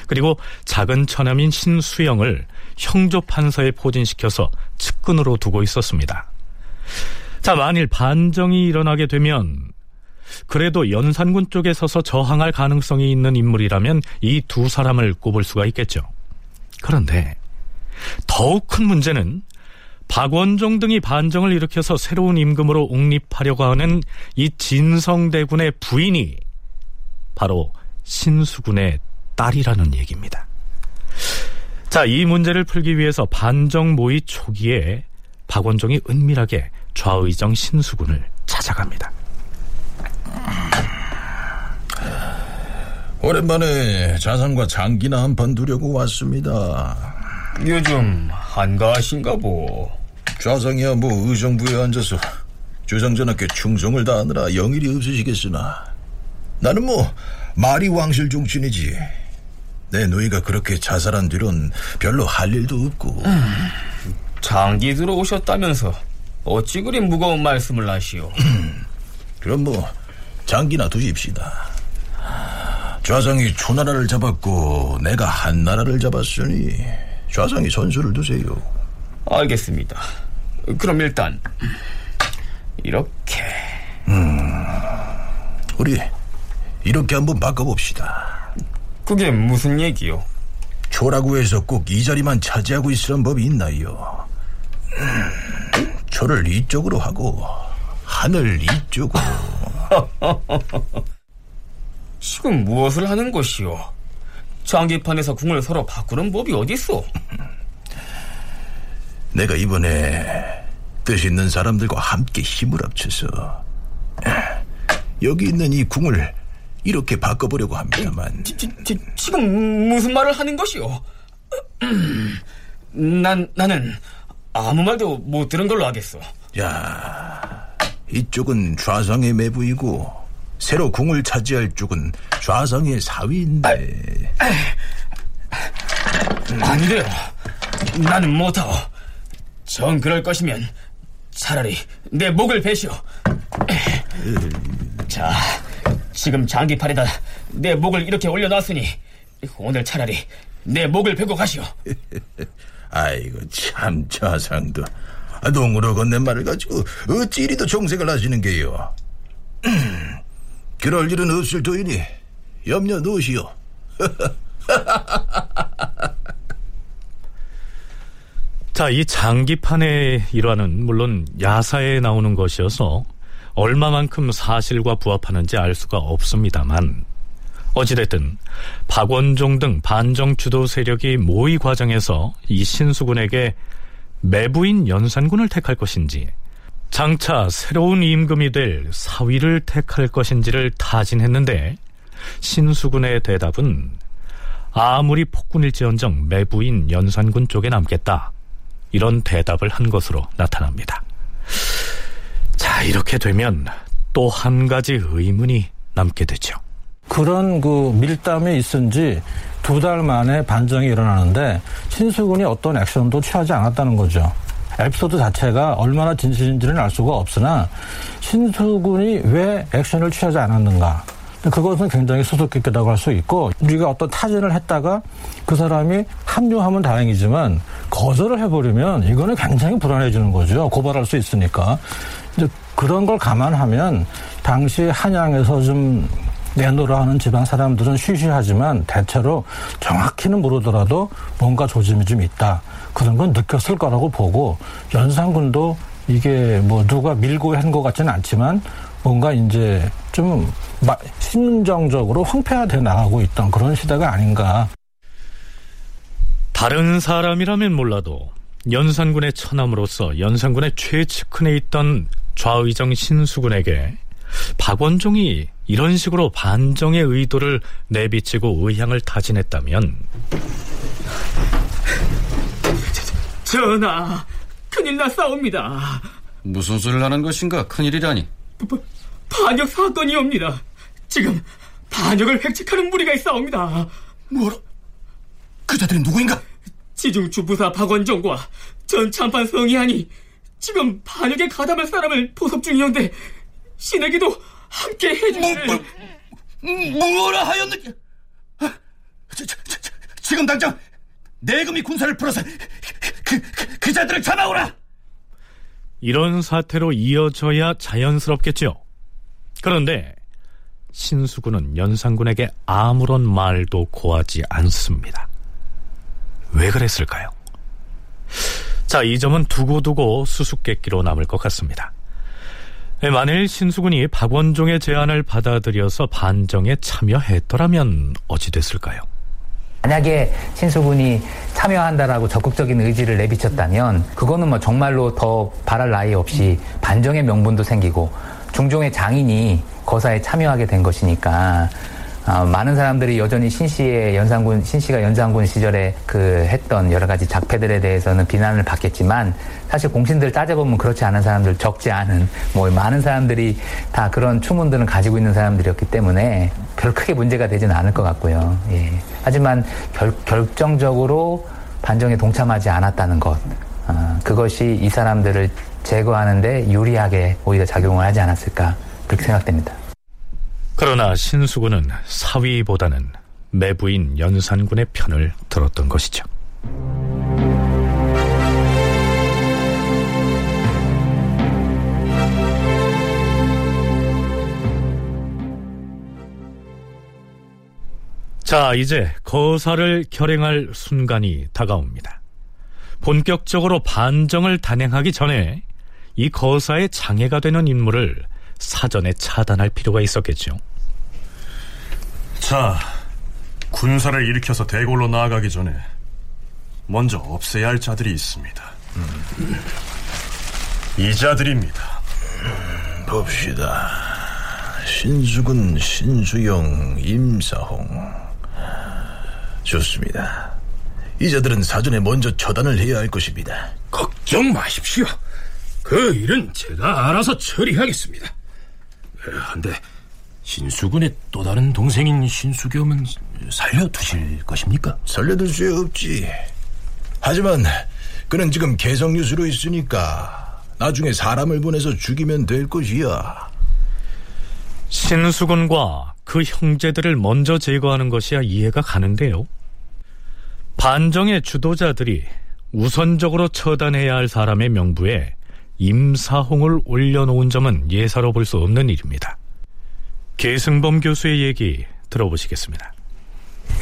그리고 작은 처남인 신수영을 형조 판서에 포진시켜서 측근으로 두고 있었습니다. 자, 만일 반정이 일어나게 되면 그래도 연산군 쪽에 서서 저항할 가능성이 있는 인물이라면 이 두 사람을 꼽을 수가 있겠죠. 그런데 더욱 큰 문제는 박원종 등이 반정을 일으켜서 새로운 임금으로 옹립하려고 하는 이 진성대군의 부인이 바로 신수군의 딸이라는 얘기입니다. 자, 이 문제를 풀기 위해서 반정 모의 초기에 박원종이 은밀하게 좌의정 신수군을 찾아갑니다. 오랜만에 자상과 장기나 한 판 두려고 왔습니다. 요즘 한가하신가 보. 좌상이야 뭐 의정부에 앉아서 주상전하께 충성을 다하느라 영일이 없으시겠으나 나는 뭐 말이 왕실 종친이지. 내 누이가 그렇게 자살한 뒤론 별로 할 일도 없고. 음, 장기 들어오셨다면서 어찌 그리 무거운 말씀을 하시오. 그럼 뭐 장기나 두십시다. 좌상이 초나라를 잡았고 내가 한나라를 잡았으니 좌상이 선수를 두세요. 알겠습니다. 그럼 일단 이렇게. 음, 우리 이렇게 한번 바꿔봅시다. 그게 무슨 얘기요? 초라고 해서 꼭 이 자리만 차지하고 있으란 법이 있나요? 음, 초를 이쪽으로 하고 하늘 이쪽으로. [laughs] 지금 무엇을 하는 것이오? 장기판에서 궁을 서로 바꾸는 법이 어딨어? [laughs] 내가 이번에 뜻 있는 사람들과 함께 힘을 합쳐서 [clears throat] 여기 있는 이 궁을 이렇게 바꿔보려고 합니다만 지, 지, 지금 무슨 말을 하는 것이오? [clears throat] 난 나는 아무 말도 못 들은 걸로 하겠소. 야, 이쪽은 좌상의 매부이고 새로 궁을 차지할 쪽은 좌상의 사위인데. 안 돼요. 나는 못하오. 정 그럴 것이면 차라리 내 목을 베시오. 자, 지금 장기판에다 내 목을 이렇게 올려놨으니 오늘 차라리 내 목을 베고 가시오. [laughs] 아이고 참 좌상도 농으로 건넨 말을 가지고 어찌 이리도 정색을 하시는 게요. [clears throat] 그럴 일은 없을 터이니 염려 놓으시오. [laughs] 자, 이 장기판의 일화는 물론 야사에 나오는 것이어서 얼마만큼 사실과 부합하는지 알 수가 없습니다만 어찌됐든 박원종 등 반정 주도 세력이 모의 과정에서 이 신수군에게 매부인 연산군을 택할 것인지 장차 새로운 임금이 될 사위를 택할 것인지를 타진했는데 신수군의 대답은 아무리 폭군일지언정 매부인 연산군 쪽에 남겠다 이런 대답을 한 것으로 나타납니다. 자 이렇게 되면 또 한 가지 의문이 남게 되죠. 그런 그 밀담이 있은 지 두 달 만에 반정이 일어나는데 신수군이 어떤 액션도 취하지 않았다는 거죠. 에피소드 자체가 얼마나 진실인지는 알 수가 없으나 신수군이 왜 액션을 취하지 않았는가 그것은 굉장히 수수께끼다고 할 수 있고 우리가 어떤 타진을 했다가 그 사람이 합류하면 다행이지만 거절을 해버리면 이거는 굉장히 불안해지는 거죠. 고발할 수 있으니까. 이제 그런 걸 감안하면 당시 한양에서 좀 내노라 하는 지방 사람들은 쉬쉬하지만 대체로 정확히는 모르더라도 뭔가 조짐이 좀 있다. 그런 건 느꼈을 거라고 보고 연산군도 이게 뭐 누가 밀고 한 것 같지는 않지만 뭔가 이제 좀 심정적으로 황폐화돼 나가고 있던 그런 시대가 아닌가. 다른 사람이라면 몰라도 연산군의 처남으로서 연산군의 최측근에 있던 좌의정 신수군에게 박원종이 이런 식으로 반정의 의도를 내비치고 의향을 타진했다면 전하, 큰일 났사옵니다. 무슨 소리를 하는 것인가? 큰일이라니. 반역 사건이옵니다. 지금 반역을 획책하는 무리가 있사옵니다. 뭐라? 그자들이 누구인가? 지중 주부사 박원종과 전 참판 성희안이 지금 반역에 가담할 사람을 포섭 중이온데 신에게도 함께 해주실 뭐, 뭐, 뭐라 하였느냐? 저, 저, 저, 지금 당장 내금이 군사를 풀어서 그, 그, 그 자들을 잡아오라! 이런 사태로 이어져야 자연스럽겠죠. 그런데 신수군은 연산군에게 아무런 말도 고하지 않습니다. 왜 그랬을까요? 자, 이 점은 두고두고 수수께끼로 남을 것 같습니다. 만일 신수군이 박원종의 제안을 받아들여서 반정에 참여했더라면 어찌 됐을까요? 만약에 신수군이 참여한다라고 적극적인 의지를 내비쳤다면 그거는 뭐 정말로 더 바랄 나위 없이 반정의 명분도 생기고 중종의 장인이 거사에 참여하게 된 것이니까 어, 많은 사람들이 여전히 신 씨의 연산군 신 씨가 연산군 시절에 그 했던 여러 가지 작패들에 대해서는 비난을 받겠지만 사실 공신들 따져보면 그렇지 않은 사람들 적지 않은 뭐 많은 사람들이 다 그런 추문들은 가지고 있는 사람들이었기 때문에 별 크게 문제가 되지는 않을 것 같고요. 예. 하지만 결, 결정적으로 반정에 동참하지 않았다는 것 어, 그것이 이 사람들을 제거하는데 유리하게 오히려 작용을 하지 않았을까 그렇게 생각됩니다. 그러나 신수군은 사위보다는 매부인 연산군의 편을 들었던 것이죠. 자, 이제 거사를 결행할 순간이 다가옵니다. 본격적으로 반정을 단행하기 전에 이 거사의 장애가 되는 인물을 사전에 차단할 필요가 있었겠죠. 자, 군사를 일으켜서 대궐로 나아가기 전에 먼저 없애야 할 자들이 있습니다. 음. 이 자들입니다. 봅시다. 신수근, 신수영, 임사홍. 좋습니다. 이자들은 사전에 먼저 처단을 해야 할 것입니다. 걱정 마십시오. 그 일은 제가 알아서 처리하겠습니다. 에, 한데 신수군의 또 다른 동생인 신수겸은 살려두실 것입니까? 살려둘 수 없지. 하지만 그는 지금 개성유수로 있으니까 나중에 사람을 보내서 죽이면 될 것이야. 신수군과 그 형제들을 먼저 제거하는 것이야 이해가 가는데요. 반정의 주도자들이 우선적으로 처단해야 할 사람의 명부에 임사홍을 올려놓은 점은 예사로 볼 수 없는 일입니다. 계승범 교수의 얘기 들어보시겠습니다.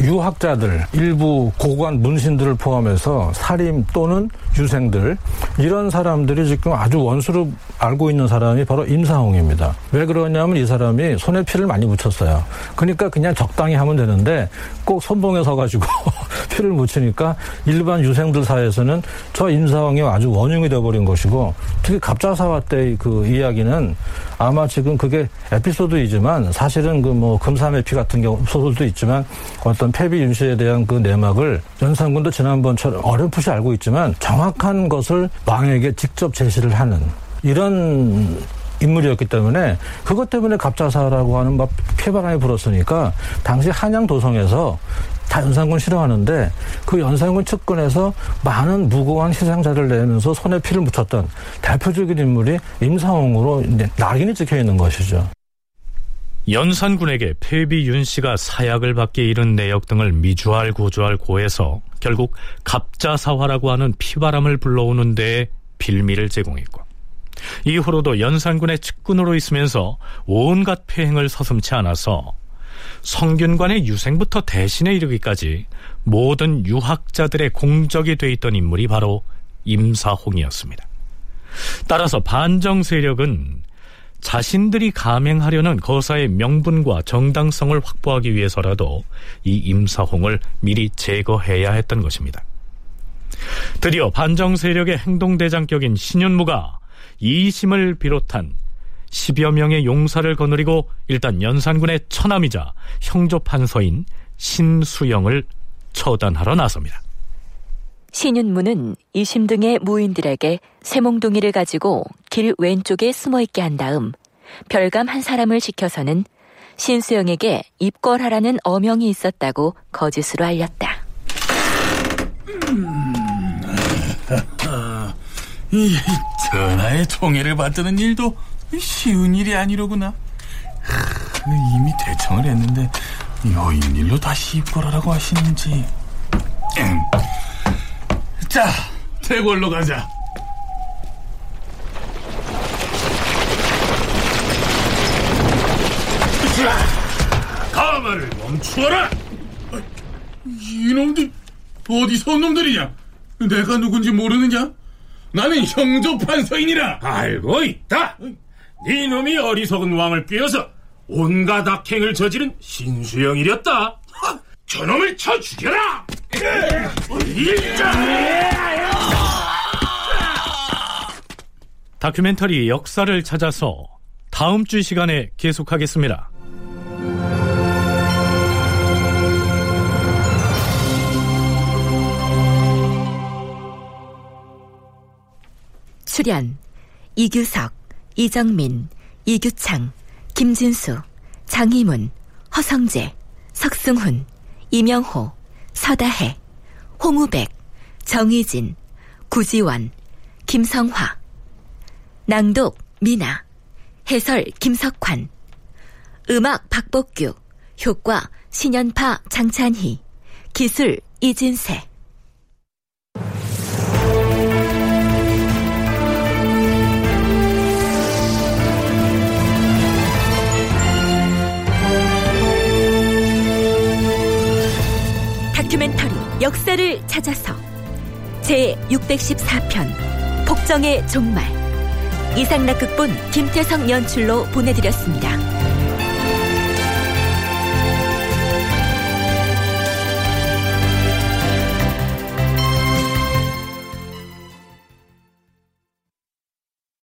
유학자들, 일부 고관 문신들을 포함해서 살인 또는 유생들 이런 사람들이 지금 아주 원수로 알고 있는 사람이 바로 임사홍입니다. 왜 그러냐면 이 사람이 손에 피를 많이 묻혔어요. 그러니까 그냥 적당히 하면 되는데 꼭 선봉에 서가지고 [laughs] 피를 묻히니까 일반 유생들 사이에서는 저 임사홍이 아주 원흉이 되어버린 것이고 특히 갑자사화 때그 이야기는 아마 지금 그게 에피소드이지만 사실은 그 뭐 금삼의 피 같은 경우 소설도 있지만 어떤 폐비 윤씨에 대한 그 내막을 연산군도 지난번처럼 어렴풋이 알고 있지만 정확한 것을 왕에게 직접 제시를 하는 이런 인물이었기 때문에 그것 때문에 갑자사라고 하는 막 쾌바람이 불었으니까 당시 한양 도성에서 다 연산군 싫어하는데 그 연산군 측근에서 많은 무고한 희생자를 내면서 손에 피를 묻혔던 대표적인 인물이 임사홍으로 낙인이 찍혀 있는 것이죠. 연산군에게 폐비 윤 씨가 사약을 받게 이른 내역 등을 미주알 고주알 고해서 결국 갑자사화라고 하는 피바람을 불러오는 데에 빌미를 제공했고 이후로도 연산군의 측근으로 있으면서 온갖 폐행을 서슴치 않아서 성균관의 유생부터 대신에 이르기까지 모든 유학자들의 공적이 돼 있던 인물이 바로 임사홍이었습니다. 따라서 반정 세력은 자신들이 감행하려는 거사의 명분과 정당성을 확보하기 위해서라도 이 임사홍을 미리 제거해야 했던 것입니다. 드디어 반정 세력의 행동대장격인 신윤무가 이심을 비롯한 10여 명의 용사를 거느리고 일단 연산군의 처남이자 형조판서인 신수영을 처단하러 나섭니다. 신윤무는 이심 등의 무인들에게 쇠몽둥이를 가지고 길 왼쪽에 숨어 있게 한 다음 별감 한 사람을 시켜서는 신수영에게 입궐하라는 어명이 있었다고 거짓으로 알렸다. 이 전하의 총애를 받드는 일도 쉬운 일이 아니로구나. 이미 대청을 했는데 여인일로 다시 입궐하라고 하시는지. 자, 대궐로 가자. 자, 가마를 멈추어라. 이놈들 어디서 온 놈들이냐? 내가 누군지 모르느냐? 나는 형조판 서인이라 알고 있다. 네 놈이 어리석은 왕을 꿰어서 온갖 악행을 저지른 신수영이렸다. 저놈을 쳐 죽여라. 다큐멘터리 역사를 찾아서 다음 주 시간에 계속하겠습니다. 출연 이규석, 이정민, 이규창, 김진수, 장희문, 허성재, 석승훈, 이명호, 서다해, 홍우백, 정희진, 구지원, 김성화 낭독 미나 해설 김석환 음악 박복규 효과 신연파 장찬희 기술 이진세 다큐멘터리 역사를 찾아서 제 614편 복정의 종말 이상락 극본 김태성 연출로 보내드렸습니다.